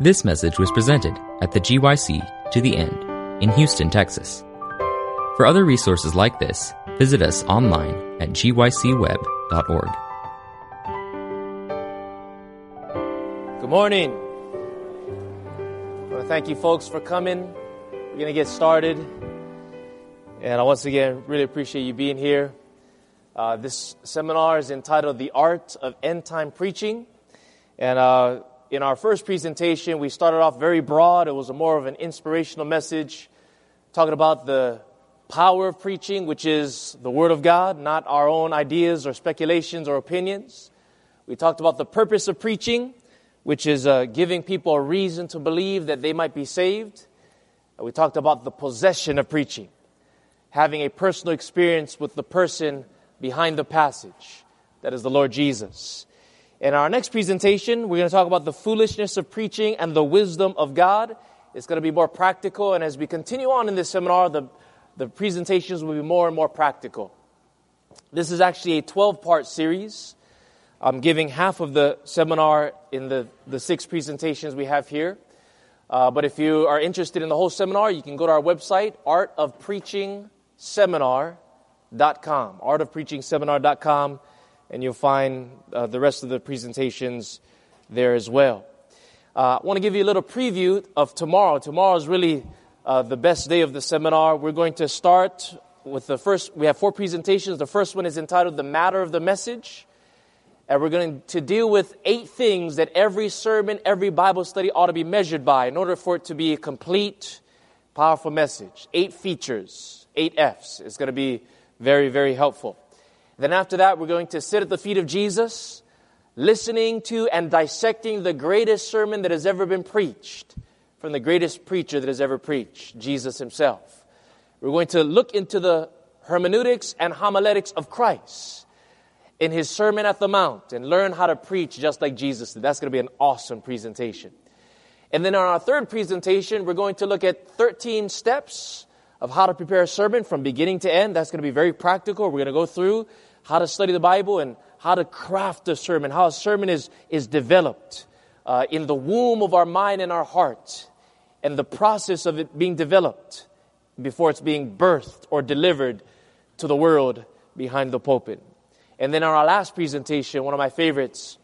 This message was presented at the GYC to the End in Houston, Texas. For other resources like this, visit us online at gycweb.org. Good morning. I want to thank you folks for coming. We're going to get started. And I once again really appreciate you being here. Uh, this seminar is entitled The Art of End Time Preaching. And uh, in our first presentation, we started off very broad. It was more of an inspirational message, talking about the power of preaching, which is the Word of God, not our own ideas or speculations or opinions. We talked about the purpose of preaching, which is uh, giving people a reason to believe that they might be saved. We talked about the possession of preaching, having a personal experience with the person behind the passage, that is the Lord Jesus. In our next presentation, we're going to talk about the foolishness of preaching and the wisdom of God. It's going to be more practical, and as we continue on in this seminar, the, the presentations will be more and more practical. This is actually a 12 part series. I'm giving half of the seminar in the, the six presentations we have here. Uh, but if you are interested in the whole seminar, you can go to our website, artofpreachingseminar.com. Artofpreachingseminar.com and you'll find uh, the rest of the presentations there as well. Uh, I want to give you a little preview of tomorrow. Tomorrow is really uh, the best day of the seminar. We're going to start with the first, we have four presentations. The first one is entitled The Matter of the Message. And we're going to deal with eight things that every sermon, every Bible study ought to be measured by in order for it to be a complete, powerful message. Eight features, eight F's. It's going to be very, very helpful. Then after that, we're going to sit at the feet of Jesus, listening to and dissecting the greatest sermon that has ever been preached from the greatest preacher that has ever preached, Jesus himself. We're going to look into the hermeneutics and homiletics of Christ in his Sermon at the Mount and learn how to preach just like Jesus did. That's going to be an awesome presentation. And then on our third presentation, we're going to look at 13 steps of how to prepare a sermon from beginning to end. That's going to be very practical. We're going to go through how to study the Bible and how to craft a sermon, how a sermon is, is developed uh, in the womb of our mind and our heart, and the process of it being developed before it's being birthed or delivered to the world behind the pulpit. And then our last presentation, one of my favorites,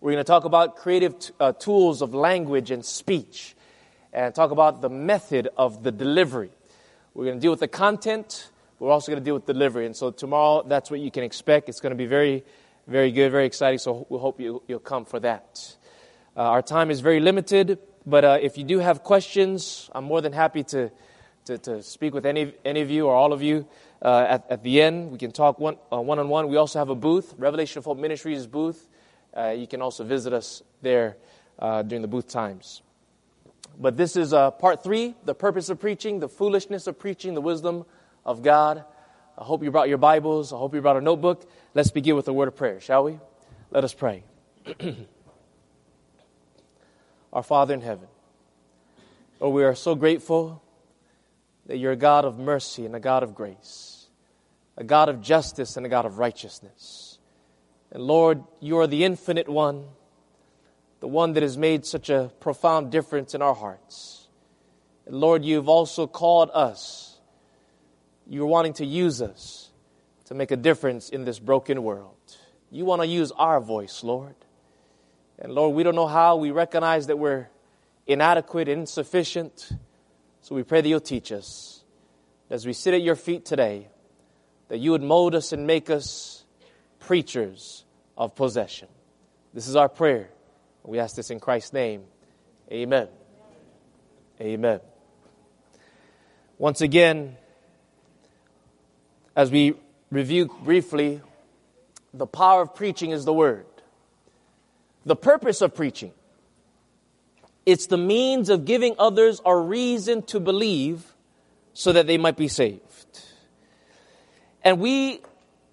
we're going to talk about creative t- uh, tools of language and speech and talk about the method of the delivery. We're going to deal with the content. We're also going to deal with delivery. And so tomorrow, that's what you can expect. It's going to be very, very good, very exciting. So we hope you, you'll come for that. Uh, our time is very limited, but uh, if you do have questions, I'm more than happy to, to, to speak with any, any of you or all of you uh, at, at the end. We can talk one, uh, on one. We also have a booth, Revelation of Hope Ministries booth. Uh, you can also visit us there uh, during the booth times. But this is uh, part three the purpose of preaching, the foolishness of preaching, the wisdom of God. I hope you brought your Bibles. I hope you brought a notebook. Let's begin with a word of prayer, shall we? Let us pray. Our Father in heaven, oh, we are so grateful that you're a God of mercy and a God of grace, a God of justice and a God of righteousness. And Lord, you are the infinite one the one that has made such a profound difference in our hearts. And Lord, you've also called us. You're wanting to use us to make a difference in this broken world. You want to use our voice, Lord. And Lord, we don't know how. We recognize that we're inadequate, insufficient. So we pray that you'll teach us. As we sit at your feet today, that you would mold us and make us preachers of possession. This is our prayer we ask this in Christ's name. Amen. Amen. Once again, as we review briefly, the power of preaching is the word. The purpose of preaching. It's the means of giving others a reason to believe so that they might be saved. And we,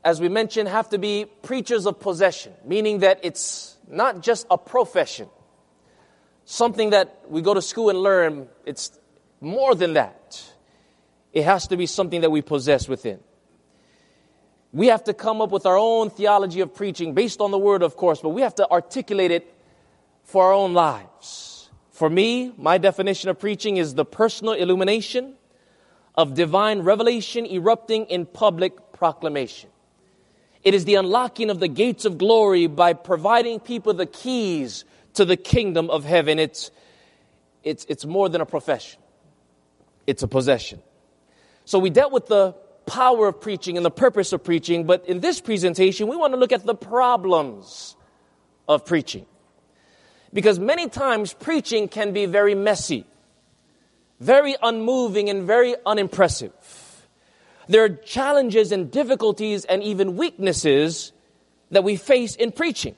as we mentioned, have to be preachers of possession, meaning that it's not just a profession, something that we go to school and learn. It's more than that. It has to be something that we possess within. We have to come up with our own theology of preaching based on the word, of course, but we have to articulate it for our own lives, For me, my definition of preaching is the personal illumination of divine revelation erupting in public proclamation. It is the unlocking of the gates of glory by providing people the keys to the kingdom of heaven. It's, it's, it's more than a profession. It's a possession. So we dealt with the power of preaching and the purpose of preaching, but in this presentation, we want to look at the problems of preaching. Because many times preaching can be very messy, very unmoving, and very unimpressive. There are challenges and difficulties and even weaknesses that we face in preaching.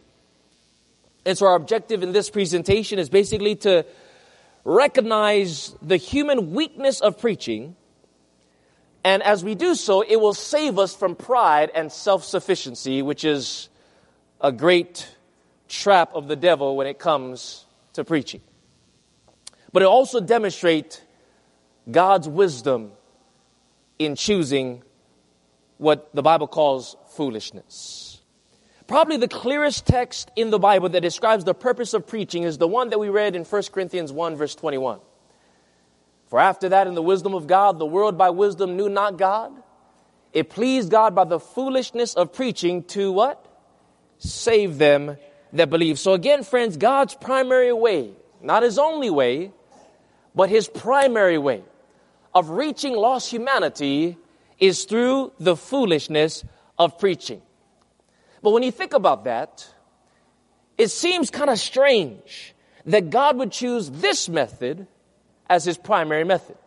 And so our objective in this presentation is basically to recognize the human weakness of preaching. And as we do so, it will save us from pride and self sufficiency, which is a great trap of the devil when it comes to preaching. But it also demonstrates God's wisdom in choosing what the Bible calls foolishness. Probably the clearest text in the Bible that describes the purpose of preaching is the one that we read in 1 Corinthians 1, verse 21. For after that, in the wisdom of God, the world by wisdom knew not God. It pleased God by the foolishness of preaching to what? Save them that believe. So again, friends, God's primary way, not his only way, but his primary way of reaching lost humanity is through the foolishness of preaching. But when you think about that, it seems kind of strange that God would choose this method as his primary method.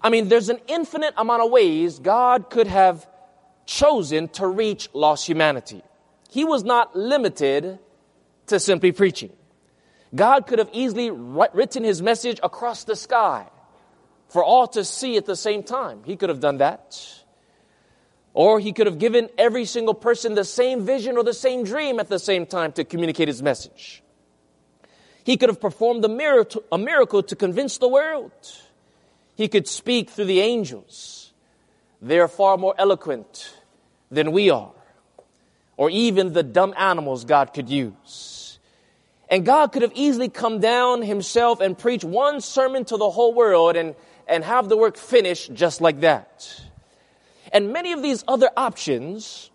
I mean, there's an infinite amount of ways God could have chosen to reach lost humanity. He was not limited to simply preaching. God could have easily written his message across the sky for all to see at the same time. He could have done that. Or he could have given every single person the same vision or the same dream at the same time to communicate his message. He could have performed a miracle, a miracle to convince the world. He could speak through the angels. They are far more eloquent than we are, or even the dumb animals God could use. And God could have easily come down himself and preach one sermon to the whole world and and have the work finished just like that. And many of these other options,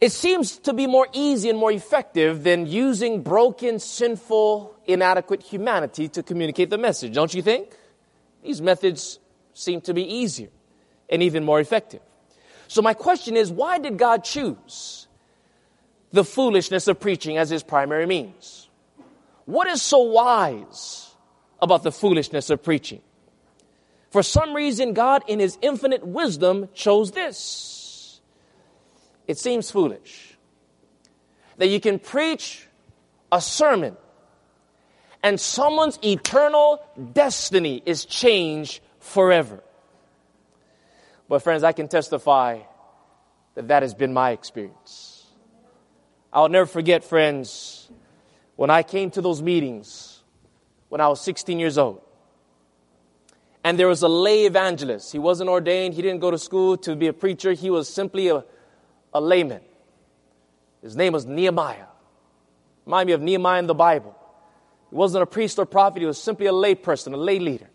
it seems to be more easy and more effective than using broken, sinful, inadequate humanity to communicate the message, don't you think? These methods seem to be easier and even more effective. So my question is, why did God choose the foolishness of preaching as his primary means? What is so wise about the foolishness of preaching. For some reason, God, in His infinite wisdom, chose this. It seems foolish that you can preach a sermon and someone's eternal destiny is changed forever. But, friends, I can testify that that has been my experience. I'll never forget, friends, when I came to those meetings when I was 16 years old. And there was a lay evangelist. He wasn't ordained, he didn't go to school to be a preacher, he was simply a, a layman. His name was Nehemiah. Remind me of Nehemiah in the Bible. He wasn't a priest or prophet, he was simply a lay person, a lay leader.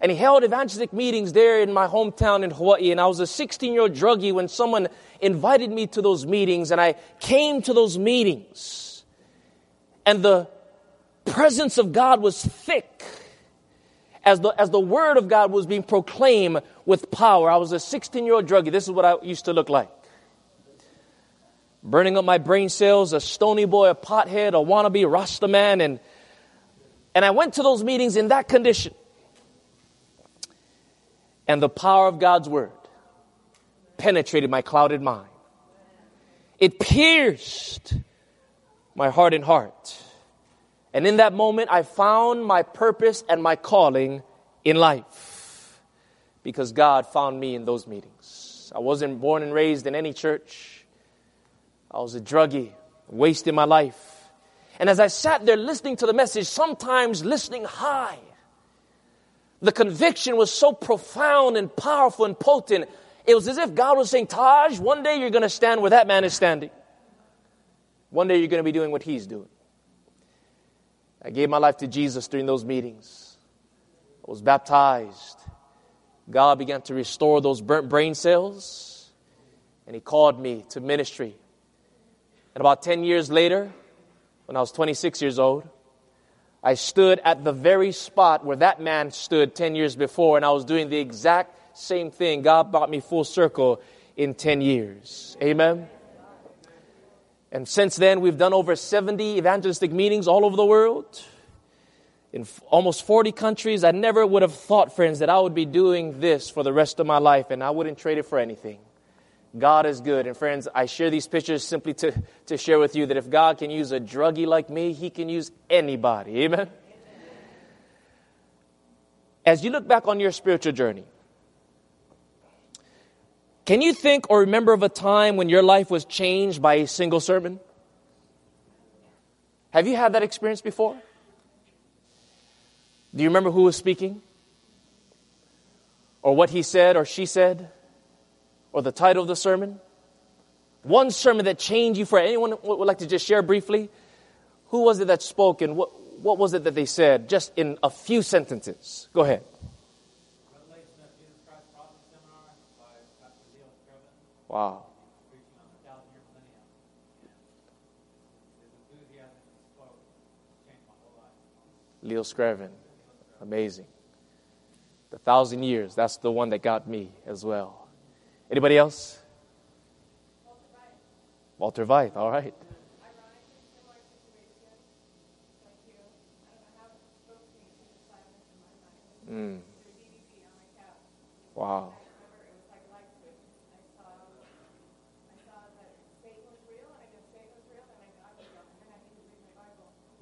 And he held evangelistic meetings there in my hometown in Hawaii. And I was a 16 year old druggie when someone invited me to those meetings. And I came to those meetings. And the presence of God was thick as the, as the word of God was being proclaimed with power. I was a 16 year old druggie. This is what I used to look like. Burning up my brain cells, a stony boy, a pothead, a wannabe Rasta man. And, and I went to those meetings in that condition. And the power of God's word penetrated my clouded mind. It pierced my heart and heart. And in that moment, I found my purpose and my calling in life because God found me in those meetings. I wasn't born and raised in any church. I was a druggie, wasting my life. And as I sat there listening to the message, sometimes listening high, the conviction was so profound and powerful and potent. It was as if God was saying, Taj, one day you're going to stand where that man is standing. One day you're going to be doing what he's doing. I gave my life to Jesus during those meetings. I was baptized. God began to restore those burnt brain cells, and He called me to ministry. And about 10 years later, when I was 26 years old, I stood at the very spot where that man stood 10 years before, and I was doing the exact same thing. God brought me full circle in 10 years. Amen. And since then, we've done over 70 evangelistic meetings all over the world in f- almost 40 countries. I never would have thought, friends, that I would be doing this for the rest of my life, and I wouldn't trade it for anything. God is good. And friends, I share these pictures simply to, to share with you that if God can use a druggie like me, He can use anybody. Amen? As you look back on your spiritual journey, can you think or remember of a time when your life was changed by a single sermon? Have you had that experience before? Do you remember who was speaking? Or what he said or she said? Or the title of the sermon? One sermon that changed you for anyone would like to just share briefly? Who was it that spoke and what, what was it that they said just in a few sentences? Go ahead. Wow. Leo Schreven. Amazing. The thousand years, that's the one that got me as well. Anybody else? Walter Veith, all right. Mm. Wow.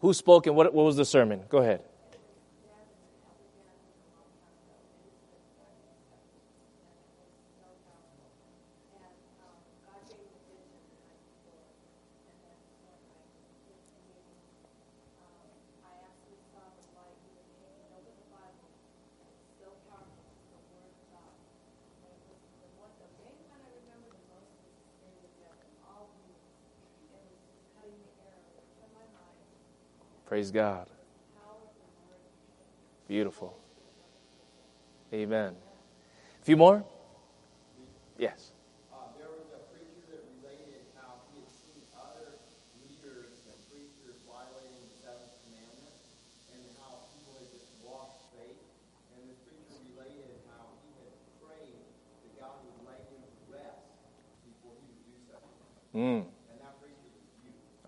Who spoke and what, what was the sermon? Go ahead. Praise God. Beautiful. Amen. A few more? Yes. Mm.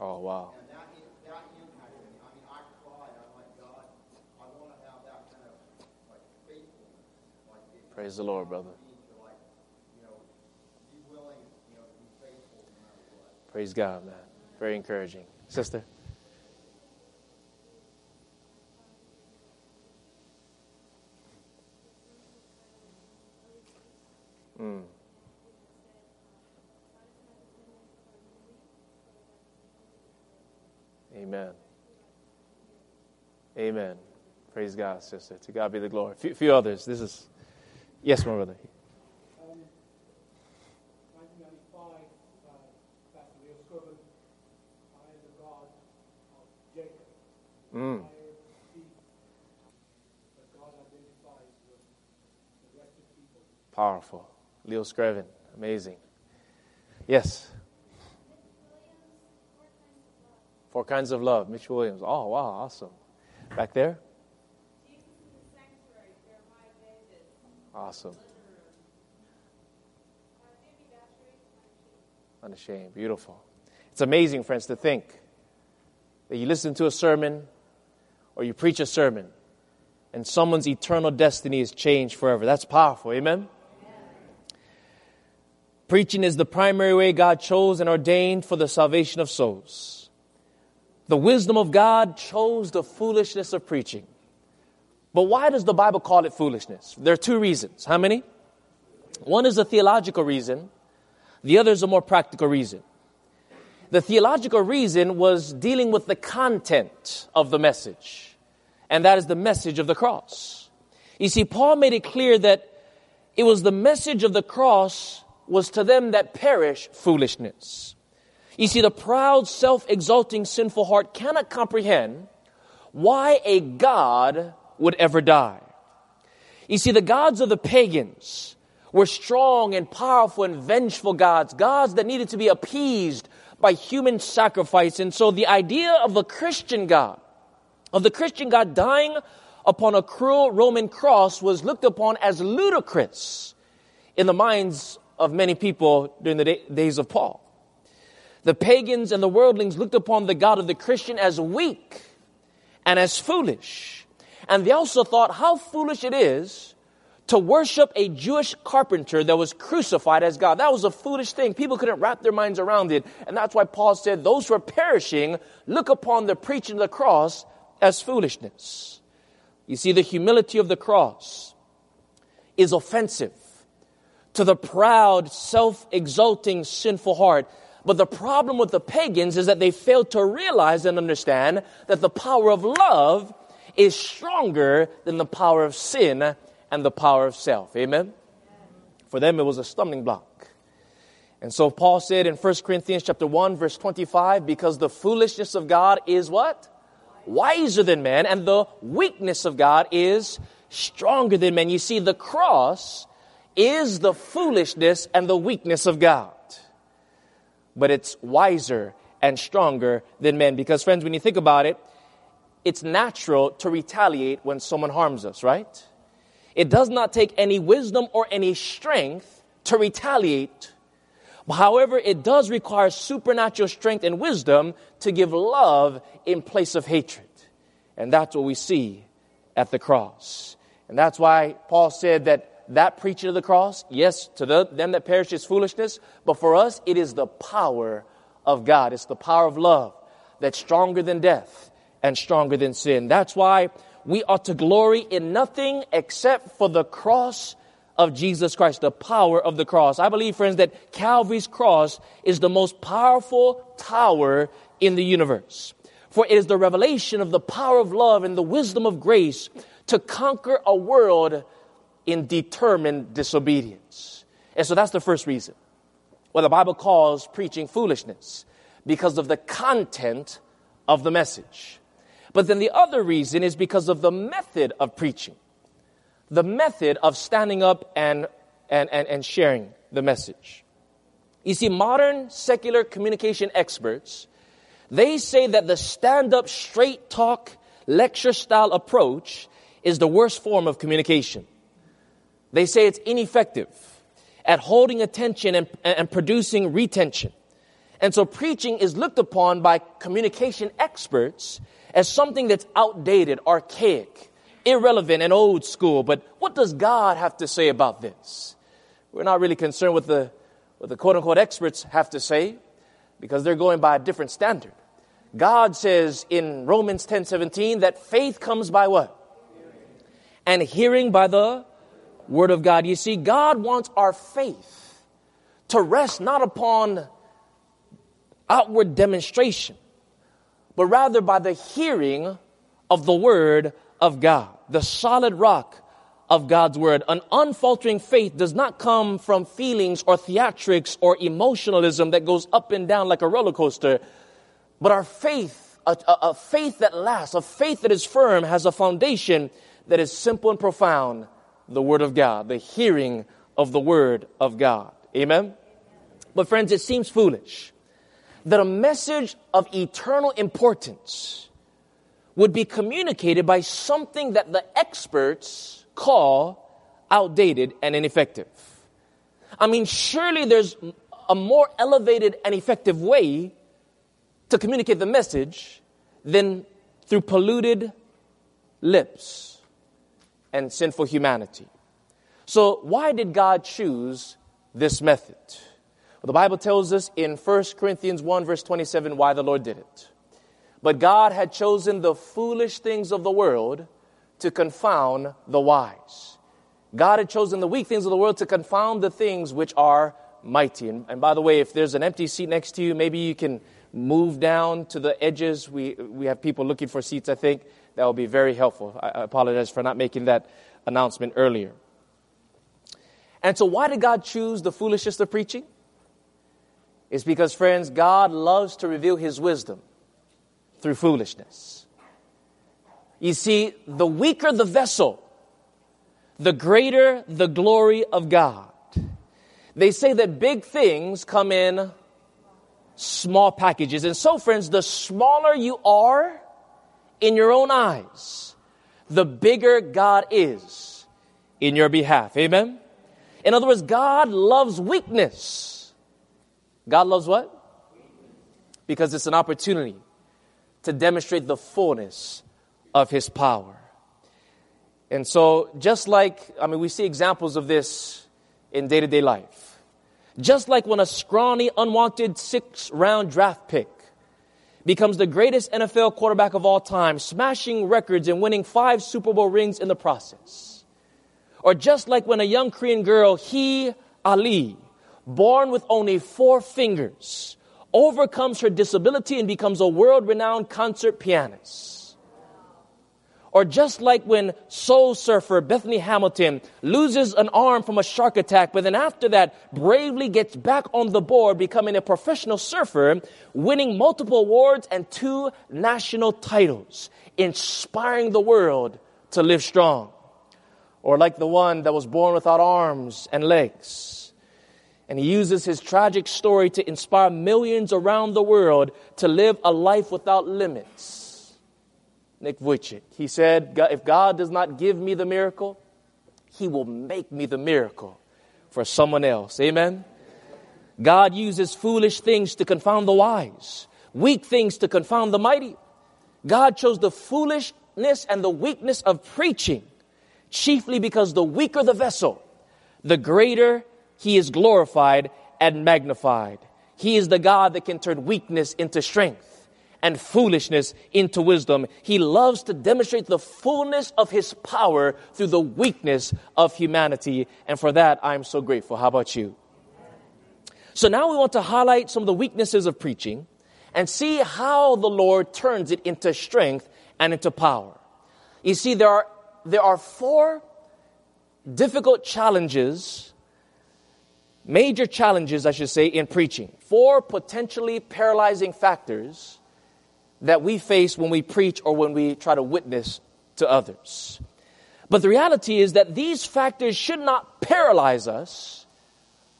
Oh, wow. Praise the Lord, brother. Praise God, man. Very encouraging. Sister? Mm. Amen. Amen. Praise God, sister. To God be the glory. A few, few others. This is, yes, my brother. Um, 1995, uh, Leo Schreven, I am the God of Jacob. Mm. I am peace. But God identifies with the rest of people. Powerful. Leo Schreven. Amazing. Yes. Four kinds of love. Mitch Williams. Oh, wow. Awesome. Back there? Awesome. Unashamed. Beautiful. It's amazing, friends, to think that you listen to a sermon or you preach a sermon and someone's eternal destiny is changed forever. That's powerful. Amen? Preaching is the primary way God chose and ordained for the salvation of souls. the wisdom of God chose the foolishness of preaching. But why does the Bible call it foolishness? There are two reasons. How many? One is a theological reason, the other is a more practical reason. The theological reason was dealing with the content of the message, and that is the message of the cross. You see, Paul made it clear that it was the message of the cross was to them that perish foolishness. You see, the proud, self-exalting, sinful heart cannot comprehend why a God would ever die. You see, the gods of the pagans were strong and powerful and vengeful gods, gods that needed to be appeased by human sacrifice. And so the idea of the Christian God, of the Christian God dying upon a cruel Roman cross was looked upon as ludicrous in the minds of many people during the day, days of Paul. The pagans and the worldlings looked upon the God of the Christian as weak and as foolish. And they also thought how foolish it is to worship a Jewish carpenter that was crucified as God. That was a foolish thing. People couldn't wrap their minds around it. And that's why Paul said, those who are perishing look upon the preaching of the cross as foolishness. You see, the humility of the cross is offensive to the proud, self-exalting, sinful heart. But the problem with the pagans is that they failed to realize and understand that the power of love is stronger than the power of sin and the power of self. Amen? For them, it was a stumbling block. And so Paul said in 1 Corinthians chapter 1 verse 25, because the foolishness of God is what? Wiser than man, and the weakness of God is stronger than men. You see, the cross is the foolishness and the weakness of God. But it's wiser and stronger than men. Because friends, when you think about it, it's natural to retaliate when someone harms us, right? It does not take any wisdom or any strength to retaliate. However, it does require supernatural strength and wisdom to give love in place of hatred. And that's what we see at the cross. And that's why Paul said that that preaching of the cross, yes, to the, them that perish is foolishness, but for us, it is the power of God. It's the power of love that's stronger than death and stronger than sin. That's why we ought to glory in nothing except for the cross of Jesus Christ, the power of the cross. I believe, friends, that Calvary's cross is the most powerful tower in the universe. For it is the revelation of the power of love and the wisdom of grace to conquer a world in determined disobedience. And so that's the first reason. What the Bible calls preaching foolishness because of the content of the message. But then the other reason is because of the method of preaching, the method of standing up and, and, and, and sharing the message. You see, modern secular communication experts, they say that the stand up, straight talk, lecture style approach is the worst form of communication. They say it's ineffective at holding attention and, and producing retention. And so preaching is looked upon by communication experts as something that's outdated, archaic, irrelevant, and old school. But what does God have to say about this? We're not really concerned with the, what the quote unquote experts have to say because they're going by a different standard. God says in Romans 10 17 that faith comes by what? And hearing by the word of God. You see, God wants our faith to rest not upon outward demonstration, but rather by the hearing of the word of God, the solid rock of God's word. An unfaltering faith does not come from feelings or theatrics or emotionalism that goes up and down like a roller coaster, but our faith, a, a, a faith that lasts, a faith that is firm, has a foundation that is simple and profound the Word of God, the hearing of the Word of God. Amen? But friends, it seems foolish that a message of eternal importance would be communicated by something that the experts call outdated and ineffective. I mean, surely there's a more elevated and effective way to communicate the message than through polluted lips and sinful humanity. So, why did God choose this method? The Bible tells us in 1 Corinthians 1, verse 27, why the Lord did it. But God had chosen the foolish things of the world to confound the wise. God had chosen the weak things of the world to confound the things which are mighty. And, and, by the way, if there's an empty seat next to you, maybe you can move down to the edges. We, we have people looking for seats, I think. That will be very helpful. I, I apologize for not making that announcement earlier. And so, why did God choose the foolishness of preaching? It's because, friends, God loves to reveal His wisdom through foolishness. You see, the weaker the vessel, the greater the glory of God. They say that big things come in small packages. And so, friends, the smaller you are in your own eyes, the bigger God is in your behalf. Amen? In other words, God loves weakness. God loves what? Because it's an opportunity to demonstrate the fullness of his power. And so, just like, I mean, we see examples of this in day to day life. Just like when a scrawny, unwanted six round draft pick becomes the greatest NFL quarterback of all time, smashing records and winning five Super Bowl rings in the process. Or just like when a young Korean girl, Hee Ali, born with only four fingers, overcomes her disability and becomes a world renowned concert pianist. Or just like when soul surfer Bethany Hamilton loses an arm from a shark attack, but then after that bravely gets back on the board, becoming a professional surfer, winning multiple awards and two national titles, inspiring the world to live strong. Or like the one that was born without arms and legs and he uses his tragic story to inspire millions around the world to live a life without limits. Nick Vujicic. He said, if God does not give me the miracle, he will make me the miracle for someone else. Amen? God uses foolish things to confound the wise, weak things to confound the mighty. God chose the foolishness and the weakness of preaching, chiefly because the weaker the vessel, the greater he is glorified and magnified. He is the God that can turn weakness into strength and foolishness into wisdom. He loves to demonstrate the fullness of His power through the weakness of humanity. And for that, I'm so grateful. How about you? So now we want to highlight some of the weaknesses of preaching and see how the Lord turns it into strength and into power. You see, there are, there are four difficult challenges major challenges, I should say, in preaching. Four potentially paralyzing factors that we face when we preach or when we try to witness to others. But the reality is that these factors should not paralyze us,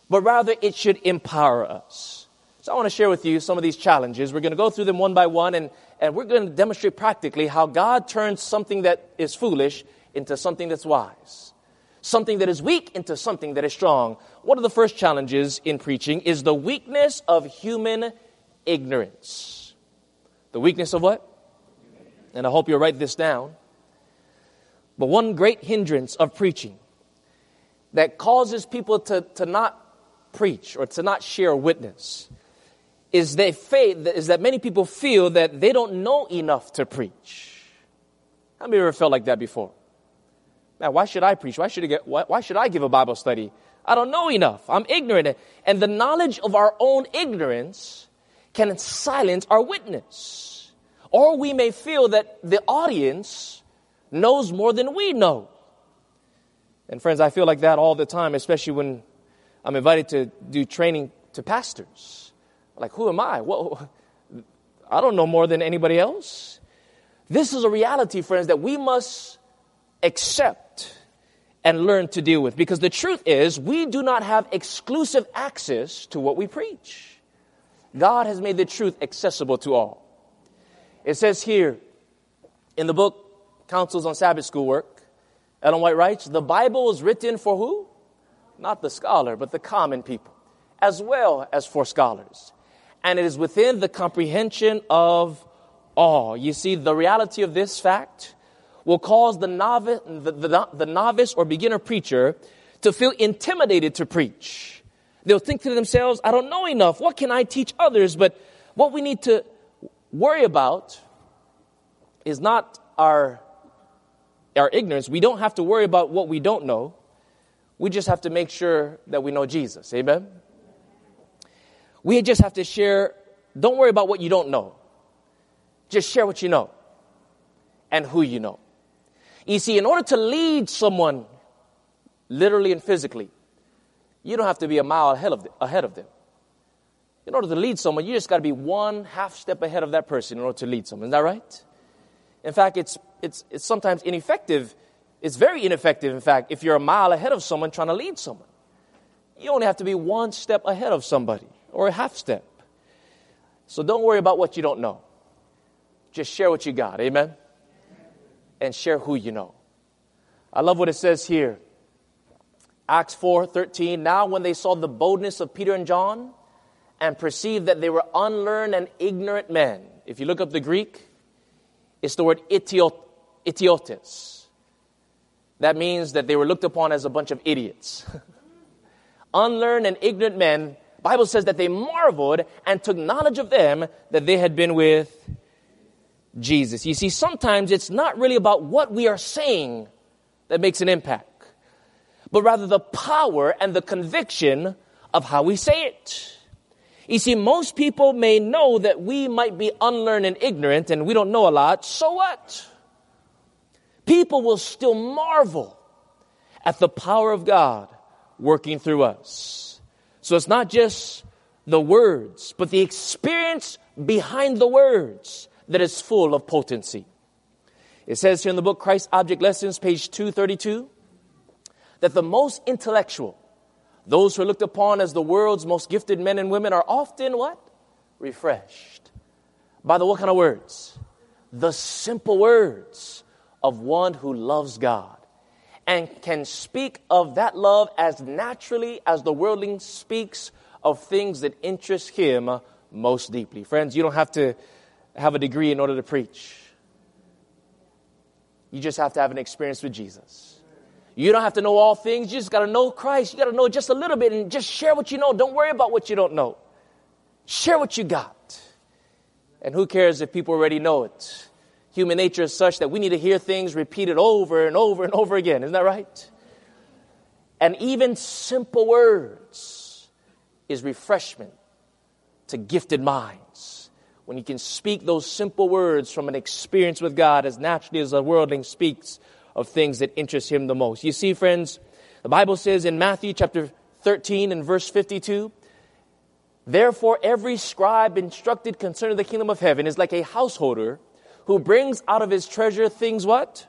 but rather it should empower us. So I want to share with you some of these challenges. We're going to go through them one by one and, and we're going to demonstrate practically how God turns something that is foolish into something that's wise something that is weak into something that is strong. One of the first challenges in preaching is the weakness of human ignorance. The weakness of what? And I hope you'll write this down. But one great hindrance of preaching that causes people to, to not preach or to not share witness is, they faith, is that many people feel that they don't know enough to preach. How many ever felt like that before? Now, why should I preach? Why should I, get, why, why should I give a Bible study? I don't know enough. I'm ignorant. And the knowledge of our own ignorance can silence our witness. Or we may feel that the audience knows more than we know. And friends, I feel like that all the time, especially when I'm invited to do training to pastors. Like, who am I? Well, I don't know more than anybody else. This is a reality, friends, that we must accept and learn to deal with. Because the truth is, we do not have exclusive access to what we preach. God has made the truth accessible to all. It says here in the book Counsels on Sabbath School Work, Ellen White writes, the Bible was written for who? Not the scholar, but the common people, as well as for scholars. And it is within the comprehension of all. You see, the reality of this fact will cause the novice, the, the, the novice or beginner preacher to feel intimidated to preach. They'll think to themselves, I don't know enough. What can I teach others? But what we need to worry about is not our, our ignorance. We don't have to worry about what we don't know. We just have to make sure that we know Jesus. Amen? We just have to share, don't worry about what you don't know. Just share what you know and who you know. You see, in order to lead someone, literally and physically, you don't have to be a mile ahead of, them. In order to lead someone, you just got to be one half step ahead of that person in order to lead someone. Is that right? In fact, it's, it's, it's sometimes ineffective. It's very ineffective, in fact, if you're a mile ahead of someone trying to lead someone. You only have to be one step ahead of somebody or a half step. So don't worry about what you don't know. Just share what you got. Amen? And share who you know. I love what it says here. Acts 4 13. Now, when they saw the boldness of Peter and John and perceived that they were unlearned and ignorant men, if you look up the Greek, it's the word idiotes. That means that they were looked upon as a bunch of idiots. unlearned and ignorant men, Bible says that they marveled and took knowledge of them that they had been with Jesus. You see, sometimes it's not really about what we are saying that makes an impact but rather the power and the conviction of how we say it. You see, most people may know that we might be unlearned and ignorant and we don't know a lot. So what? People will still marvel at the power of God working through us. So it's not just the words, but the experience behind the words that is full of potency. It says here in the book Christ Object Lessons, page 232 that the most intellectual, those who are looked upon as the world's most gifted men and women, are often what? Refreshed. By the what kind of words? The simple words of one who loves God and can speak of that love as naturally as the worldling speaks of things that interest him most deeply. Friends, you don't have to have a degree in order to preach. You just have to have an experience with Jesus. You don't have to know all things. You just got to know Christ. You got to know just a little bit and just share what you know. Don't worry about what you don't know. Share what you got. And who cares if people already know it? Human nature is such that we need to hear things repeated over and over and over again. Isn't that right? And even simple words is refreshment to gifted minds. When you can speak those simple words from an experience with God as naturally as a worldling speaks of things that interest him the most. You see, friends, the Bible says in Matthew chapter 13 and verse 52, Therefore, every scribe instructed concerning the kingdom of heaven is like a householder who brings out of his treasure things what?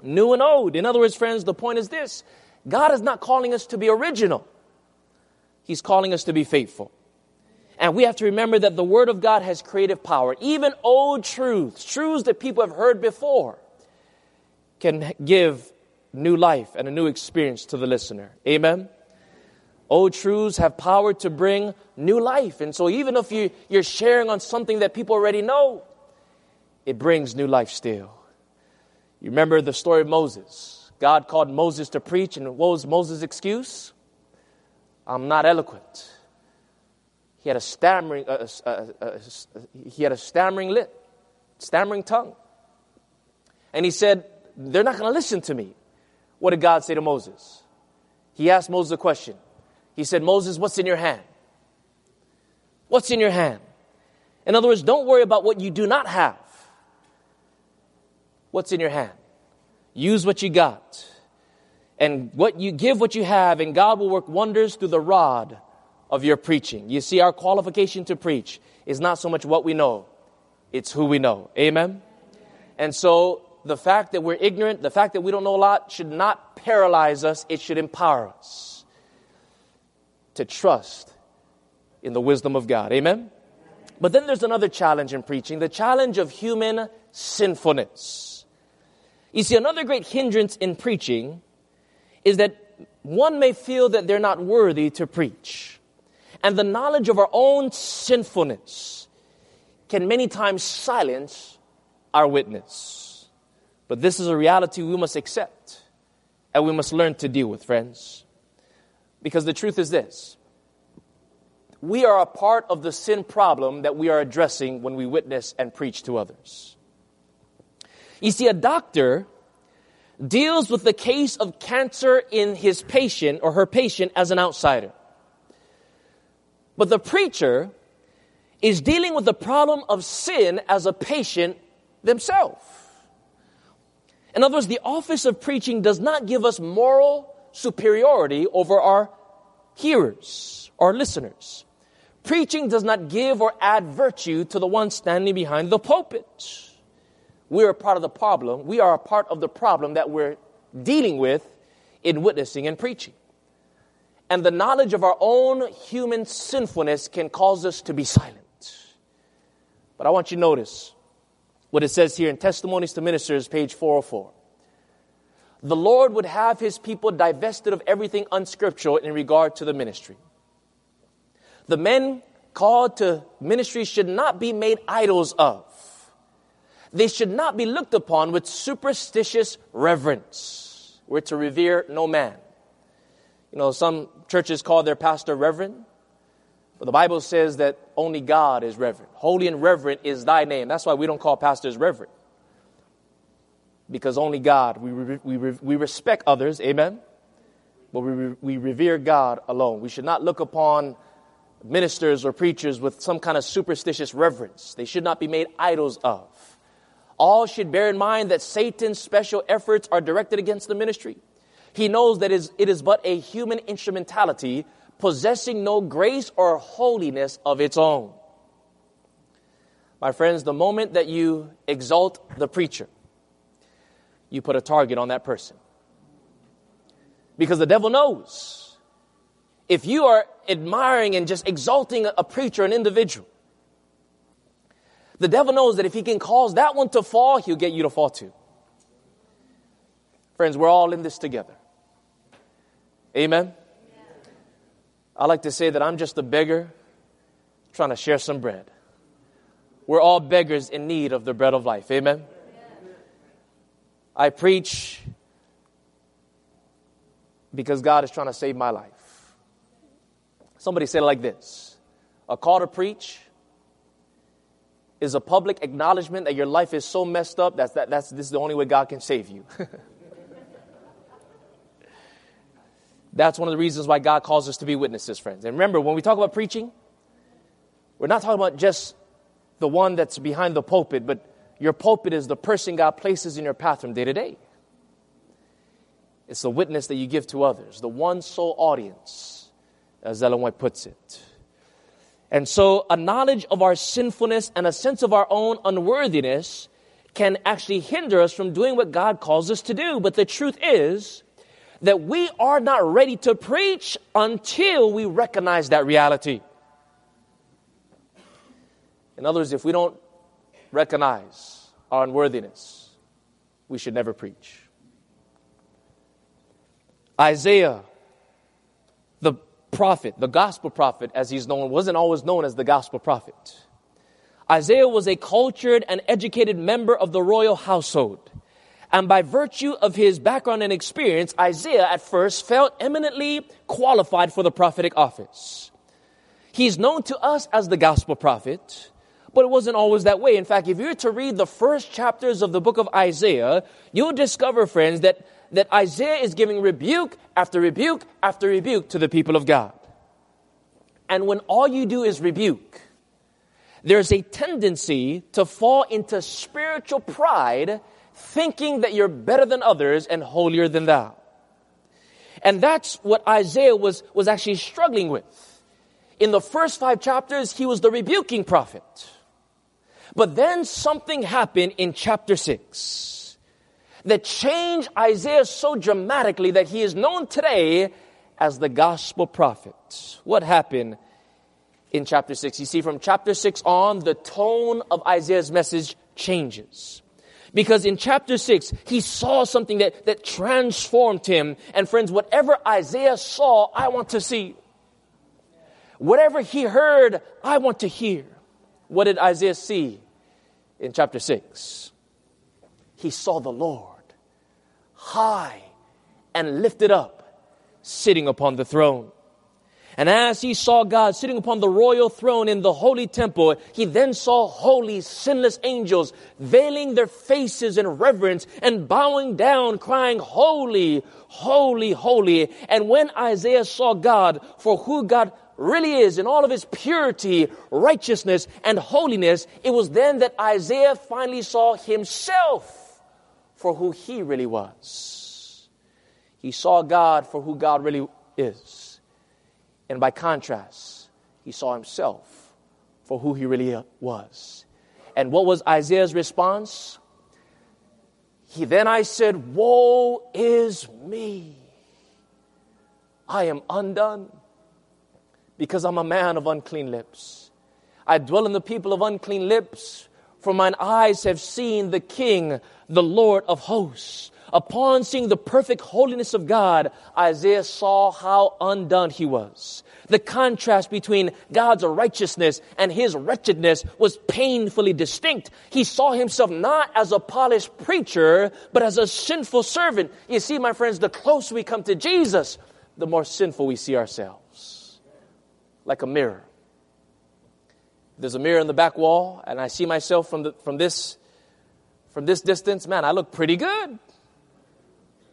New and old. In other words, friends, the point is this God is not calling us to be original, He's calling us to be faithful. And we have to remember that the Word of God has creative power. Even old truths, truths that people have heard before, can give new life and a new experience to the listener. Amen? Old truths have power to bring new life. And so even if you, you're sharing on something that people already know, it brings new life still. You remember the story of Moses. God called Moses to preach, and what was Moses' excuse? I'm not eloquent. He had a stammering, he had a stammering lip, stammering tongue. And he said, they're not going to listen to me. What did God say to Moses? He asked Moses a question. He said, Moses, what's in your hand? What's in your hand? In other words, don't worry about what you do not have. What's in your hand? Use what you got. And what you give what you have, and God will work wonders through the rod of your preaching. You see, our qualification to preach is not so much what we know, it's who we know. Amen? And so the fact that we're ignorant, the fact that we don't know a lot, should not paralyze us. It should empower us to trust in the wisdom of God. Amen? But then there's another challenge in preaching the challenge of human sinfulness. You see, another great hindrance in preaching is that one may feel that they're not worthy to preach. And the knowledge of our own sinfulness can many times silence our witness. But this is a reality we must accept and we must learn to deal with, friends. Because the truth is this we are a part of the sin problem that we are addressing when we witness and preach to others. You see, a doctor deals with the case of cancer in his patient or her patient as an outsider. But the preacher is dealing with the problem of sin as a patient themselves. In other words, the office of preaching does not give us moral superiority over our hearers or listeners. Preaching does not give or add virtue to the one standing behind the pulpit. We are part of the problem. We are a part of the problem that we're dealing with in witnessing and preaching. And the knowledge of our own human sinfulness can cause us to be silent. But I want you to notice what it says here in Testimonies to Ministers, page 404. The Lord would have his people divested of everything unscriptural in regard to the ministry. The men called to ministry should not be made idols of. They should not be looked upon with superstitious reverence. We're to revere no man. You know, some churches call their pastor reverend. But the Bible says that only God is reverent. Holy and reverent is thy name. That's why we don't call pastors reverend. Because only God, we, we, we respect others, amen? But we, we revere God alone. We should not look upon ministers or preachers with some kind of superstitious reverence. They should not be made idols of. All should bear in mind that Satan's special efforts are directed against the ministry. He knows that it is but a human instrumentality possessing no grace or holiness of its own. My friends, the moment that you exalt the preacher, you put a target on that person. Because the devil knows. If you are admiring and just exalting a preacher, an individual, the devil knows that if he can cause that one to fall, he'll get you to fall too. Friends, we're all in this together. Amen. I like to say that I'm just a beggar trying to share some bread. We're all beggars in need of the bread of life. Amen. I preach because God is trying to save my life. Somebody said it like this A call to preach is a public acknowledgement that your life is so messed up that's, that, that's this is the only way God can save you. That's one of the reasons why God calls us to be witnesses, friends. And remember, when we talk about preaching, we're not talking about just the one that's behind the pulpit, but your pulpit is the person God places in your path from day to day. It's the witness that you give to others, the one soul audience, as Ellen White puts it. And so, a knowledge of our sinfulness and a sense of our own unworthiness can actually hinder us from doing what God calls us to do. But the truth is, that we are not ready to preach until we recognize that reality. In other words, if we don't recognize our unworthiness, we should never preach. Isaiah, the prophet, the gospel prophet, as he's known, wasn't always known as the gospel prophet. Isaiah was a cultured and educated member of the royal household. And by virtue of his background and experience, Isaiah at first felt eminently qualified for the prophetic office. He's known to us as the gospel prophet, but it wasn't always that way. In fact, if you were to read the first chapters of the book of Isaiah, you'll discover, friends, that, that Isaiah is giving rebuke after rebuke after rebuke to the people of God. And when all you do is rebuke, there's a tendency to fall into spiritual pride thinking that you're better than others and holier than thou. And that's what Isaiah was, was actually struggling with. In the first five chapters, he was the rebuking prophet. But then something happened in chapter six that changed Isaiah so dramatically that he is known today as the gospel prophet. What happened in chapter six? You see, from chapter six on, the tone of Isaiah's message changes. Because in chapter 6, he saw something that, that transformed him. And friends, whatever Isaiah saw, I want to see. Whatever he heard, I want to hear. What did Isaiah see in chapter 6? He saw the Lord high and lifted up, sitting upon the throne. And as he saw God sitting upon the royal throne in the holy temple, he then saw holy, sinless angels veiling their faces in reverence and bowing down, crying, Holy, holy, holy. And when Isaiah saw God for who God really is in all of his purity, righteousness, and holiness, it was then that Isaiah finally saw himself for who he really was. He saw God for who God really is. And by contrast, he saw himself for who he really was. And what was Isaiah's response? He then I said, Woe is me. I am undone because I'm a man of unclean lips. I dwell in the people of unclean lips, for mine eyes have seen the King, the Lord of hosts. Upon seeing the perfect holiness of God, Isaiah saw how undone he was. The contrast between God's righteousness and his wretchedness was painfully distinct. He saw himself not as a polished preacher, but as a sinful servant. You see, my friends, the closer we come to Jesus, the more sinful we see ourselves. Like a mirror. There's a mirror in the back wall, and I see myself from, the, from, this, from this distance. Man, I look pretty good.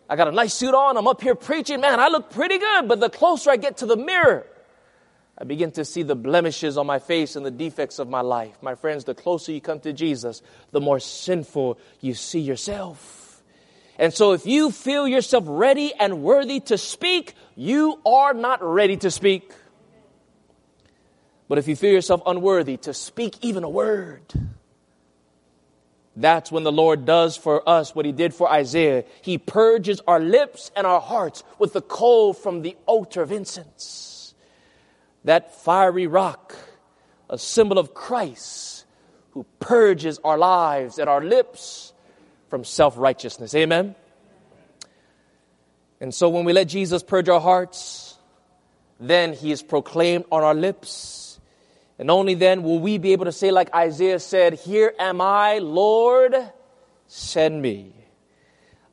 I got a nice suit on. I'm up here preaching. Man, I look pretty good. But the closer I get to the mirror, I begin to see the blemishes on my face and the defects of my life. My friends, the closer you come to Jesus, the more sinful you see yourself. And so if you feel yourself ready and worthy to speak, you are not ready to speak. But if you feel yourself unworthy to speak even a word, that's when the Lord does for us what he did for Isaiah. He purges our lips and our hearts with the coal from the altar of incense. That fiery rock, a symbol of Christ, who purges our lives and our lips from self righteousness. Amen? And so when we let Jesus purge our hearts, then he is proclaimed on our lips and only then will we be able to say, like Isaiah said, Here am I, Lord, send me.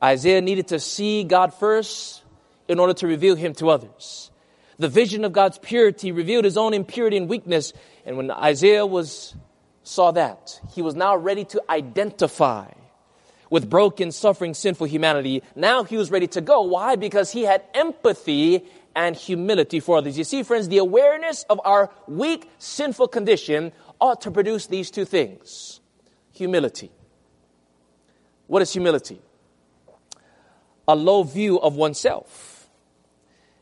Isaiah needed to see God first in order to reveal him to others. The vision of God's purity revealed his own impurity and weakness. And when Isaiah was, saw that, he was now ready to identify with broken, suffering, sinful humanity. Now he was ready to go. Why? Because he had empathy and humility for others. You see, friends, the awareness of our weak, sinful condition ought to produce these two things humility. What is humility? A low view of oneself.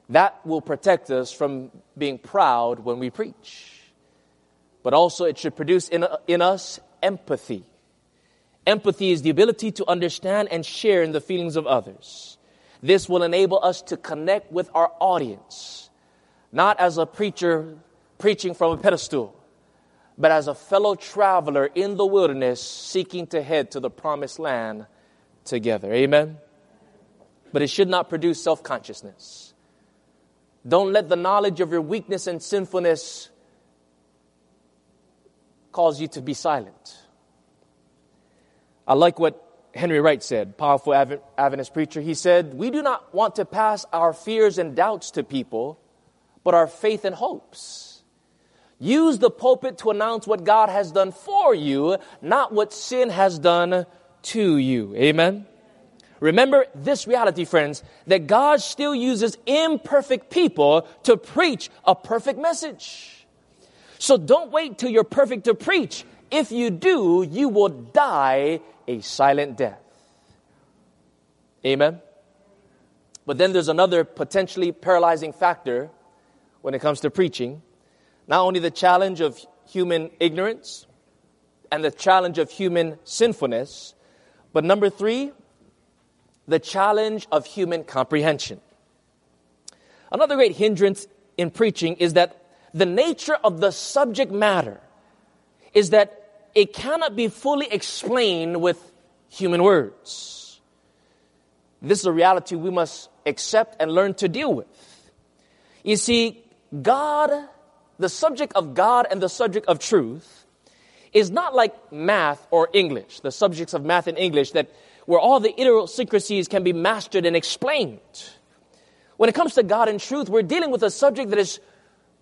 That will protect us from being proud when we preach. But also, it should produce in, in us empathy. Empathy is the ability to understand and share in the feelings of others. This will enable us to connect with our audience, not as a preacher preaching from a pedestal, but as a fellow traveler in the wilderness seeking to head to the promised land together. Amen? But it should not produce self consciousness. Don't let the knowledge of your weakness and sinfulness cause you to be silent. I like what Henry Wright said, powerful Adventist preacher, he said, We do not want to pass our fears and doubts to people, but our faith and hopes. Use the pulpit to announce what God has done for you, not what sin has done to you. Amen? Remember this reality, friends, that God still uses imperfect people to preach a perfect message. So don't wait till you're perfect to preach. If you do, you will die a silent death. Amen? But then there's another potentially paralyzing factor when it comes to preaching. Not only the challenge of human ignorance and the challenge of human sinfulness, but number three, the challenge of human comprehension. Another great hindrance in preaching is that the nature of the subject matter is that it cannot be fully explained with human words. This is a reality we must accept and learn to deal with. You see, God, the subject of God and the subject of truth, is not like math or English, the subjects of math and English that where all the idiosyncrasies can be mastered and explained. When it comes to God and truth, we're dealing with a subject that is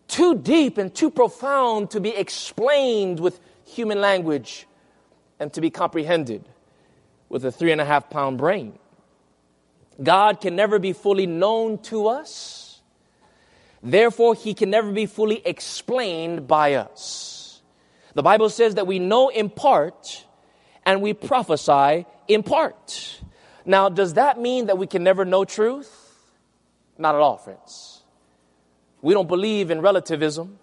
too deep and too profound to be explained with human language and to be comprehended with a three and a half pound brain. God can never be fully known to us. Therefore, he can never be fully explained by us. The Bible says that we know in part and we prophesy in part. Now, does that mean that we can never know truth? Not at all, friends. We don't believe in relativism.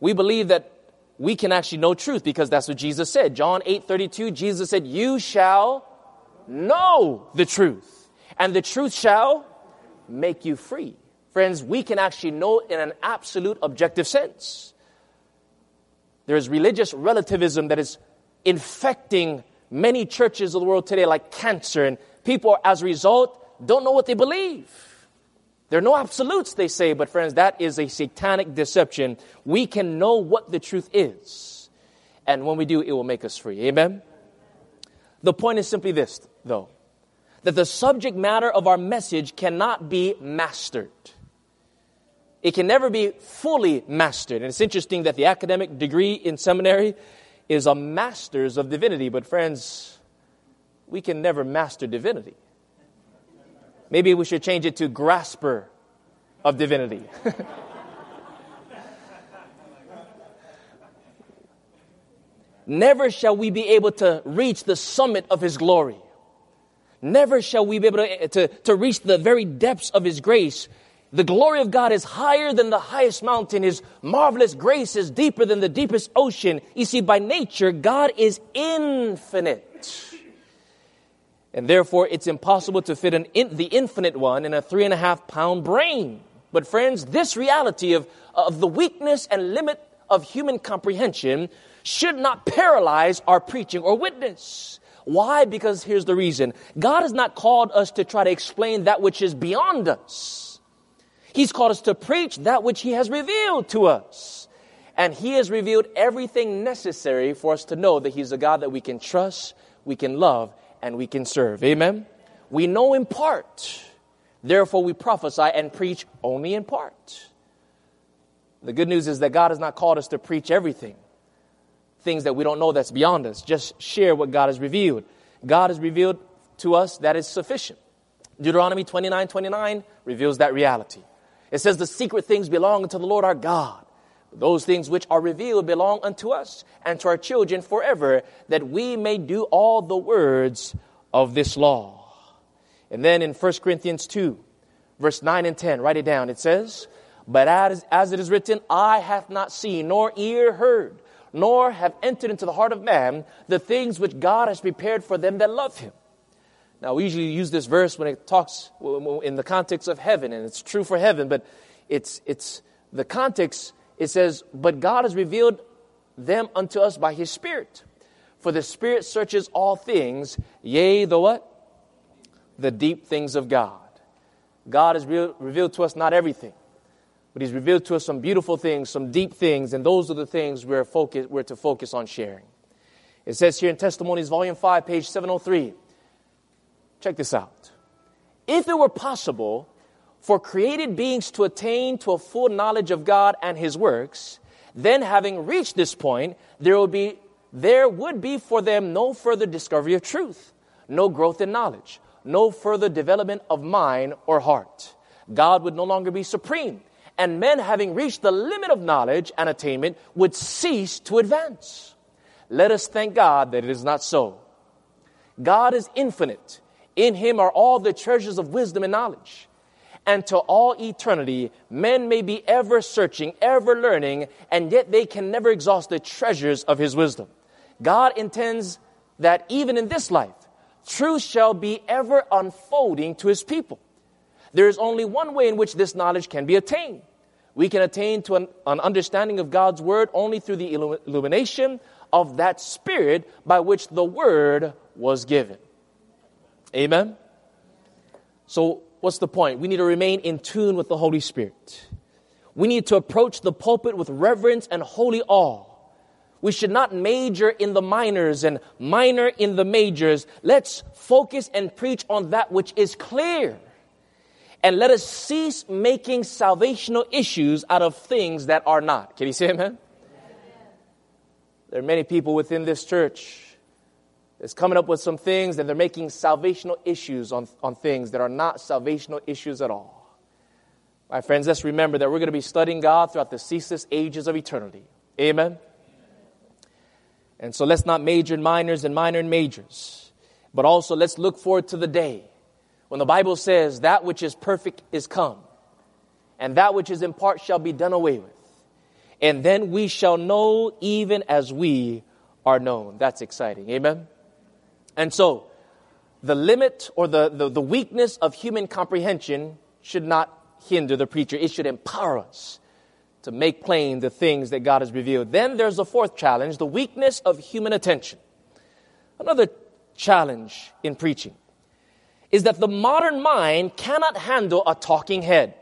We believe that we can actually know truth because that's what Jesus said. John 8 32, Jesus said, You shall know the truth, and the truth shall make you free. Friends, we can actually know in an absolute objective sense. There is religious relativism that is infecting many churches of the world today like cancer, and people, as a result, don't know what they believe. There are no absolutes, they say, but friends, that is a satanic deception. We can know what the truth is. And when we do, it will make us free. Amen? The point is simply this, though, that the subject matter of our message cannot be mastered. It can never be fully mastered. And it's interesting that the academic degree in seminary is a master's of divinity, but friends, we can never master divinity. Maybe we should change it to grasper of divinity. Never shall we be able to reach the summit of His glory. Never shall we be able to, to, to reach the very depths of His grace. The glory of God is higher than the highest mountain. His marvelous grace is deeper than the deepest ocean. You see, by nature, God is infinite. And therefore, it's impossible to fit in, the infinite one in a three and a half pound brain. But, friends, this reality of, of the weakness and limit of human comprehension should not paralyze our preaching or witness. Why? Because here's the reason God has not called us to try to explain that which is beyond us, He's called us to preach that which He has revealed to us. And He has revealed everything necessary for us to know that He's a God that we can trust, we can love, and we can serve. Amen? We know in part. Therefore, we prophesy and preach only in part. The good news is that God has not called us to preach everything, things that we don't know that's beyond us. Just share what God has revealed. God has revealed to us that is sufficient. Deuteronomy 29 29 reveals that reality. It says, The secret things belong unto the Lord our God. Those things which are revealed belong unto us and to our children forever, that we may do all the words of this law. And then in 1 Corinthians 2, verse 9 and 10, write it down. It says, But as, as it is written, eye hath not seen, nor ear heard, nor have entered into the heart of man the things which God has prepared for them that love him. Now, we usually use this verse when it talks in the context of heaven, and it's true for heaven, but it's, it's the context it says, But God has revealed them unto us by his Spirit. For the Spirit searches all things, yea, the what? The deep things of God. God has re- revealed to us not everything, but He's revealed to us some beautiful things, some deep things, and those are the things we're, focus, we're to focus on sharing. It says here in Testimonies, Volume 5, page 703. Check this out. If it were possible for created beings to attain to a full knowledge of God and His works, then having reached this point, there would be, there would be for them no further discovery of truth, no growth in knowledge, no further development of mind or heart. God would no longer be supreme, and men having reached the limit of knowledge and attainment would cease to advance. Let us thank God that it is not so. God is infinite. In Him are all the treasures of wisdom and knowledge and to all eternity, men may be ever searching, ever learning, and yet they can never exhaust the treasures of His wisdom. God intends that even in this life, truth shall be ever unfolding to His people. There is only one way in which this knowledge can be attained. We can attain to an, an understanding of God's Word only through the illumination of that Spirit by which the Word was given. Amen? So, what's the point? We need to remain in tune with the Holy Spirit. We need to approach the pulpit with reverence and holy awe. We should not major in the minors and minor in the majors. Let's focus and preach on that which is clear. And let us cease making salvational issues out of things that are not. Can you say amen? There are many people within this church that's coming up with some things and they're making salvational issues on, on things that are not salvational issues at all. My friends, let's remember that we're going to be studying God throughout the ceaseless ages of eternity. Amen? And so let's not major in minors and minor in majors, but also let's look forward to the day when the Bible says, That which is perfect is come, and that which is in part shall be done away with. And then we shall know even as we are known. That's exciting. Amen? And so, the limit or the, the, the weakness of human comprehension should not hinder the preacher, it should empower us to make plain the things that God has revealed. Then there's the fourth challenge the weakness of human attention. Another challenge in preaching is that the modern mind cannot handle a talking head.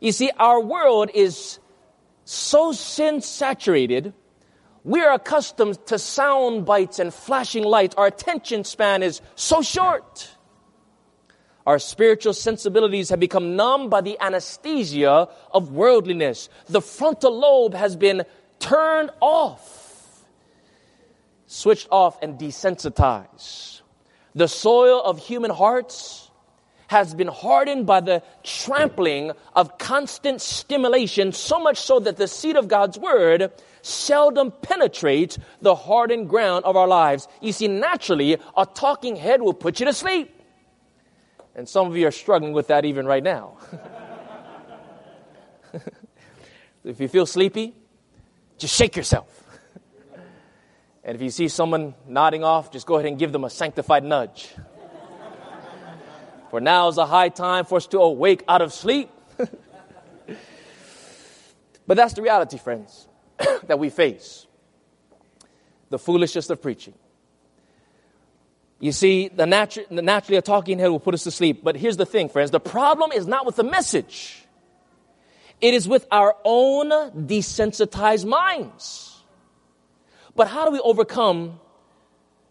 You see, our world is so sin saturated, we are accustomed to sound bites and flashing lights. Our attention span is so short. Our spiritual sensibilities have become numb by the anesthesia of worldliness. The frontal lobe has been turned off, switched off, and desensitized. The soil of human hearts has been hardened by the trampling of constant stimulation, so much so that the seed of God's word seldom penetrates the hardened ground of our lives. You see, naturally, a talking head will put you to sleep. And some of you are struggling with that even right now. if you feel sleepy, just shake yourself. and if you see someone nodding off, just go ahead and give them a sanctified nudge. For now is a high time for us to awake out of sleep. but that's the reality, friends, that we face the foolishness of preaching. You see, the, natu- the naturally a talking head will put us to sleep. But here's the thing, friends. The problem is not with the message. It is with our own desensitized minds. But how do we overcome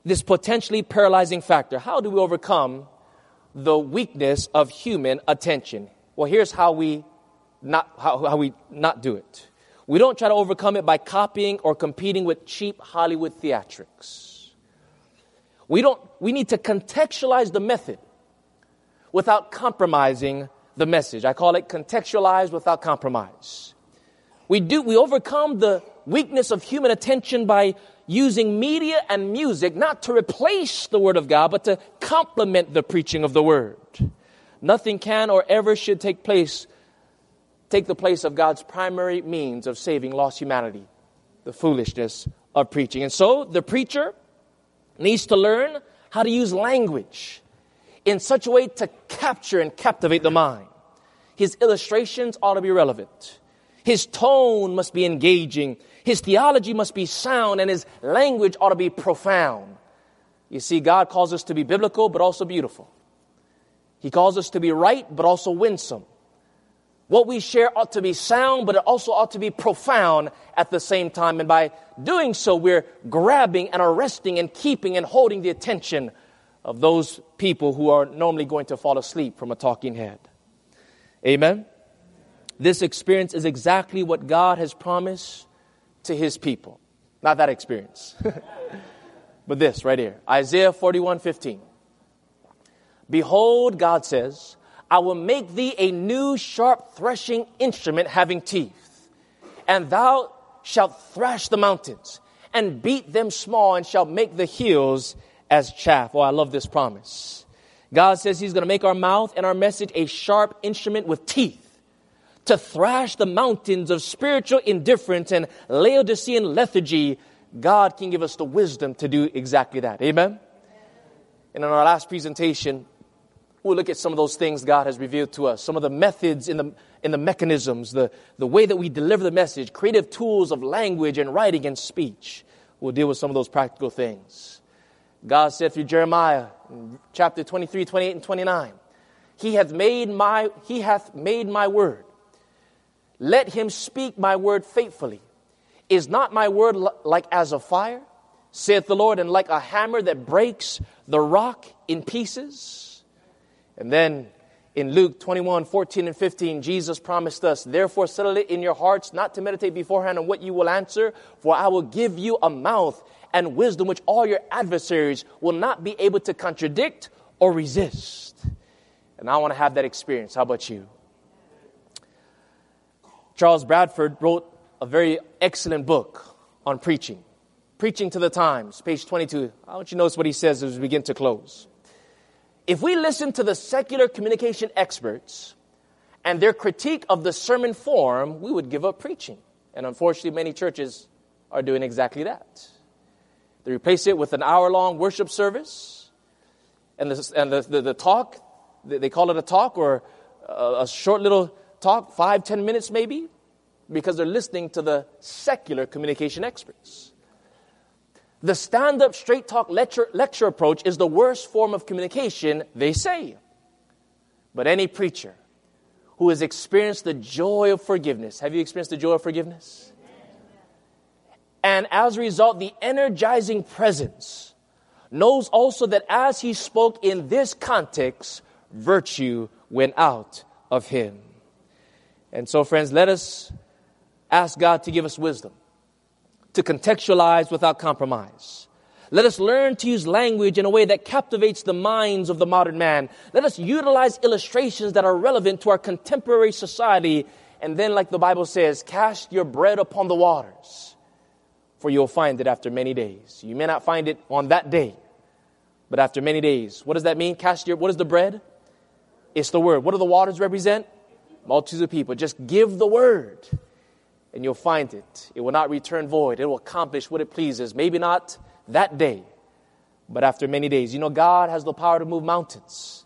this potentially paralyzing factor? How do we overcome the weakness of human attention? Well, here's how we not, how, how we not do it. We don't try to overcome it by copying or competing with cheap Hollywood theatrics. We don't, we need to contextualize the method without compromising the message. I call it contextualize without compromise. We do, we overcome the weakness of human attention by using media and music not to replace the Word of God, but to complement the preaching of the Word. Nothing can or ever should take place, take the place of God's primary means of saving lost humanity, the foolishness of preaching. And so the preacher needs to learn how to use language in such a way to capture and captivate the mind. His illustrations ought to be relevant. His tone must be engaging. His theology must be sound, and his language ought to be profound. You see, God calls us to be biblical, but also beautiful. He calls us to be right, but also winsome. What we share ought to be sound, but it also ought to be profound at the same time. And by doing so, we're grabbing and arresting and keeping and holding the attention of those people who are normally going to fall asleep from a talking head. Amen? This experience is exactly what God has promised to his people. Not that experience, but this right here Isaiah 41 15. Behold, God says, I will make thee a new sharp threshing instrument having teeth, and thou shalt thrash the mountains and beat them small and shalt make the hills as chaff. Oh, I love this promise. God says He's going to make our mouth and our message a sharp instrument with teeth to thrash the mountains of spiritual indifference and Laodicean lethargy. God can give us the wisdom to do exactly that. Amen? And in our last presentation, we'll look at some of those things God has revealed to us, some of the methods in the, in the mechanisms, the, the way that we deliver the message, creative tools of language and writing and speech. We'll deal with some of those practical things. God said through Jeremiah, chapter 23, 28, and 29, He hath made my, he hath made my word. Let him speak my word faithfully. Is not my word like as a fire, saith the Lord, and like a hammer that breaks the rock in pieces? And then In Luke 21, 14 and 15, Jesus promised us, Therefore settle it in your hearts not to meditate beforehand on what you will answer, for I will give you a mouth and wisdom which all your adversaries will not be able to contradict or resist. And I want to have that experience. How about you? Charles Bradford wrote a very excellent book on preaching. Preaching to the Times, page 22. I want you to notice what he says as we begin to close. If we listen to the secular communication experts and their critique of the sermon form, we would give up preaching. And unfortunately, many churches are doing exactly that. They replace it with an hour long worship service and, the, and the, the, the, talk, they call it a talk or a, a short little talk, five, ten minutes maybe, because they're listening to the secular communication experts. The stand up, straight talk lecture, lecture approach is the worst form of communication, they say. But any preacher who has experienced the joy of forgiveness, have you experienced the joy of forgiveness? And as a result, the energizing presence knows also that as he spoke in this context, virtue went out of him. And so, friends, let us ask God to give us wisdom to contextualize without compromise. Let us learn to use language in a way that captivates the minds of the modern man. Let us utilize illustrations that are relevant to our contemporary society. And then, like the Bible says, cast your bread upon the waters, for you'll find it after many days. You may not find it on that day, but after many days. What does that mean? Cast your, what is the bread? It's the word. What do the waters represent? Multitudes of people. Just give the word and you'll find it. It will not return void. It will accomplish what it pleases. Maybe not that day, but after many days. You know, God has the power to move mountains.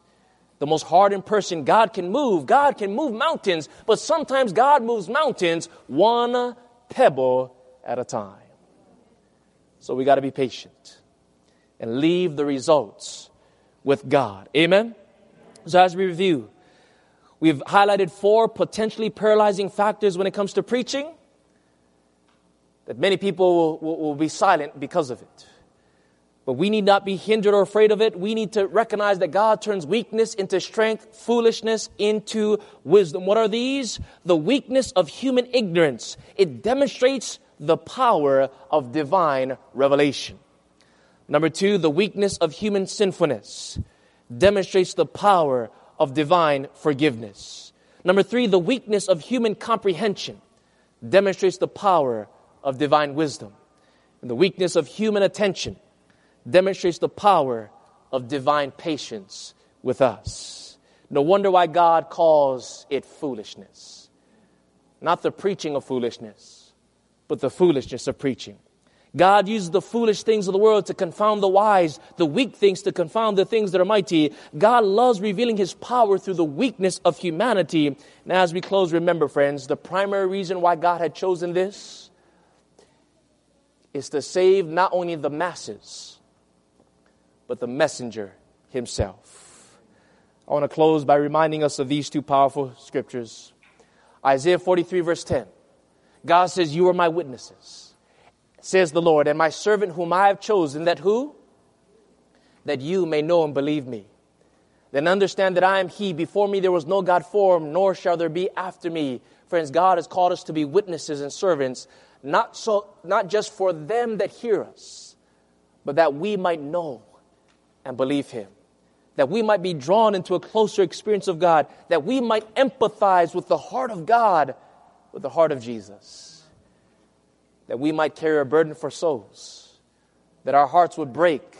The most hardened person God can move. God can move mountains, but sometimes God moves mountains one pebble at a time. So we got to be patient and leave the results with God. Amen? So as we review, we've highlighted four potentially paralyzing factors when it comes to preaching that many people will, will, be silent because of it. But we need not be hindered or afraid of it. We need to recognize that God turns weakness into strength, foolishness into wisdom. What are these? The weakness of human ignorance. It demonstrates the power of divine revelation. Number two, the weakness of human sinfulness demonstrates the power of divine forgiveness. Number three, the weakness of human comprehension demonstrates the power of divine wisdom. And the weakness of human attention demonstrates the power of divine patience with us. No wonder why God calls it foolishness. Not the preaching of foolishness, but the foolishness of preaching. God uses the foolish things of the world to confound the wise, the weak things to confound the things that are mighty. God loves revealing his power through the weakness of humanity. And as we close, remember, friends, the primary reason why God had chosen this is to save not only the masses, but the messenger himself. I want to close by reminding us of these two powerful scriptures. Isaiah 43, verse 10. God says, You are my witnesses, says the Lord, and my servant whom I have chosen, that who? That you may know and believe me. Then understand that I am He. Before me there was no God formed, nor shall there be after me. Friends, God has called us to be witnesses and servants not, so, not just for them that hear us, but that we might know and believe Him. That we might be drawn into a closer experience of God. That we might empathize with the heart of God, with the heart of Jesus. That we might carry a burden for souls. That our hearts would break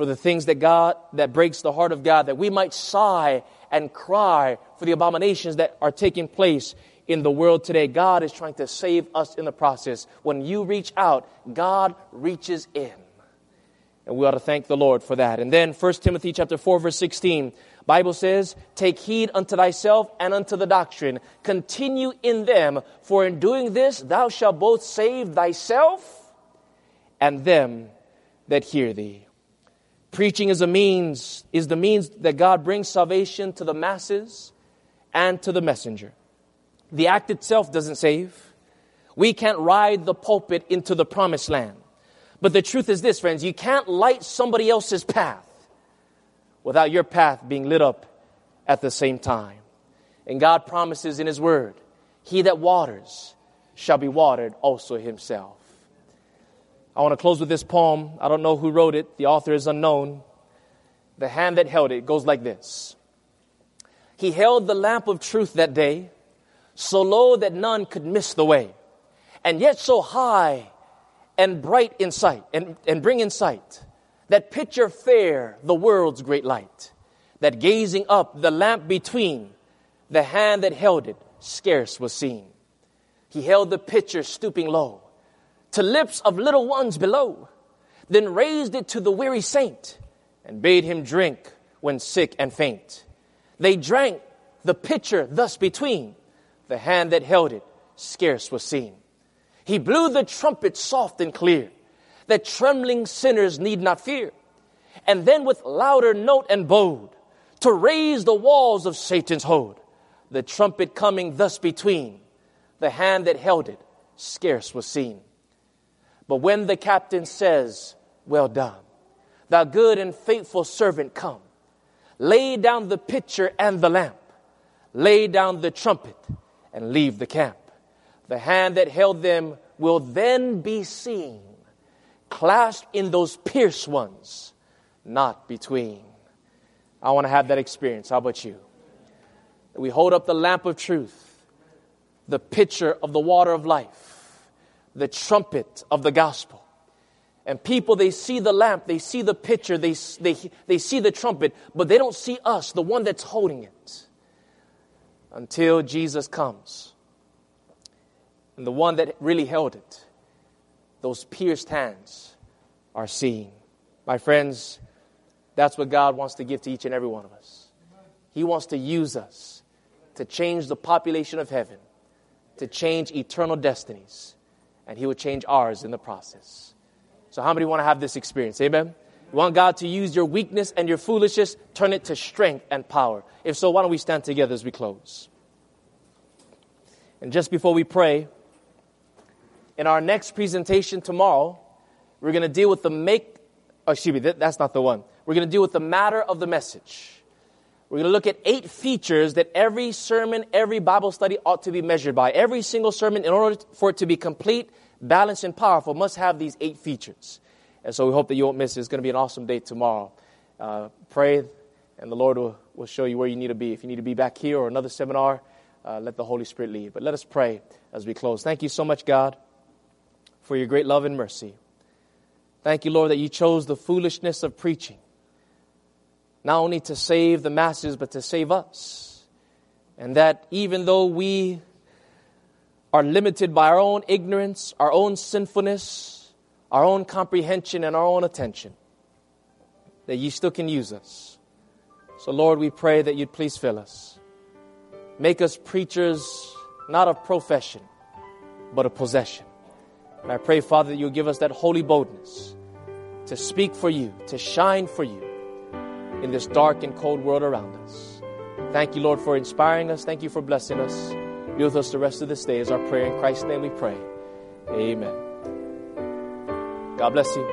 for the things that God, that breaks the heart of God. That we might sigh and cry for the abominations that are taking place in the world today. God is trying to save us in the process. When you reach out, God reaches in. And we ought to thank the Lord for that. And then 1 Timothy chapter 4 verse 16, Bible says, "Take heed unto thyself and unto the doctrine. Continue in them, for in doing this thou shalt both save thyself and them that hear thee." Preaching is a means is the means that God brings salvation to the masses and to the messenger. The act itself doesn't save. We can't ride the pulpit into the promised land. But the truth is this, friends, you can't light somebody else's path without your path being lit up at the same time. And God promises in His Word, He that waters shall be watered also Himself. I want to close with this poem. I don't know who wrote it, the author is unknown. The hand that held it goes like this He held the lamp of truth that day, so low that none could miss the way, and yet so high and bright in sight, and, and bring in sight that picture fair the world's great light, that gazing up the lamp between, the hand that held it scarce was seen. He held the pitcher stooping low to lips of little ones below, then raised it to the weary saint and bade him drink when sick and faint. They drank the pitcher thus between, the hand that held it scarce was seen. He blew the trumpet soft and clear, that trembling sinners need not fear. And then with louder note and bold, to raze the walls of Satan's hold, the trumpet coming thus between, the hand that held it scarce was seen. But when the captain says, Well done, thou good and faithful servant, come, lay down the pitcher and the lamp, lay down the trumpet, and leave the camp. The hand that held them will then be seen, clasped in those pierced ones, not between. I want to have that experience. How about you? We hold up the lamp of truth, the pitcher of the water of life, the trumpet of the gospel. And people, they see the lamp, they see the pitcher, they, they, they see the trumpet, but they don't see us, the one that's holding it, until Jesus comes. And the one that really held it, those pierced hands, are seen. My friends, that's what God wants to give to each and every one of us. He wants to use us to change the population of heaven, to change eternal destinies, and He will change ours in the process. So, how many want to have this experience? Amen? You want God to use your weakness and your foolishness, turn it to strength and power. If so, why don't we stand together as we close? And just before we pray, in our next presentation tomorrow, we're going to deal with the make, oh, excuse me, that's not the one. We're going to deal with the matter of the message. We're going to look at eight features that every sermon, every Bible study ought to be measured by. Every single sermon, in order for it to be complete, balanced, and powerful, must have these eight features. And so we hope that you won't miss it. It's going to be an awesome day tomorrow. Uh, pray, and the Lord will, will show you where you need to be. If you need to be back here or another seminar, uh, let the Holy Spirit lead. But let us pray as we close. Thank you so much, God for your great love and mercy. Thank you, Lord, that you chose the foolishness of preaching, not only to save the masses, but to save us. And that even though we are limited by our own ignorance, our own sinfulness, our own comprehension, and our own attention, that you still can use us. So, Lord, we pray that you'd please fill us. Make us preachers not of profession, but of possession. And I pray, Father, that you'll give us that holy boldness to speak for you, to shine for you in this dark and cold world around us. Thank you, Lord, for inspiring us. Thank you for blessing us. Be with us the rest of this day is our prayer. In Christ's name we pray. Amen. God bless you.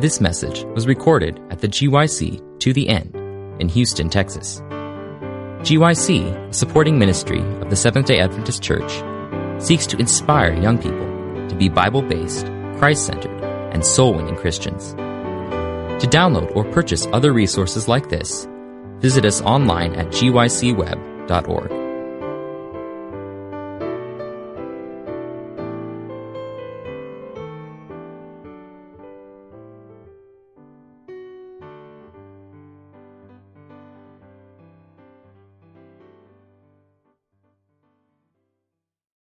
This message was recorded at the GYC To the End in Houston, Texas. GYC, supporting ministry of the Seventh day Adventist Church, seeks to inspire young people to be Bible based, Christ centered, and soul winning Christians. To download or purchase other resources like this, visit us online at gycweb.org.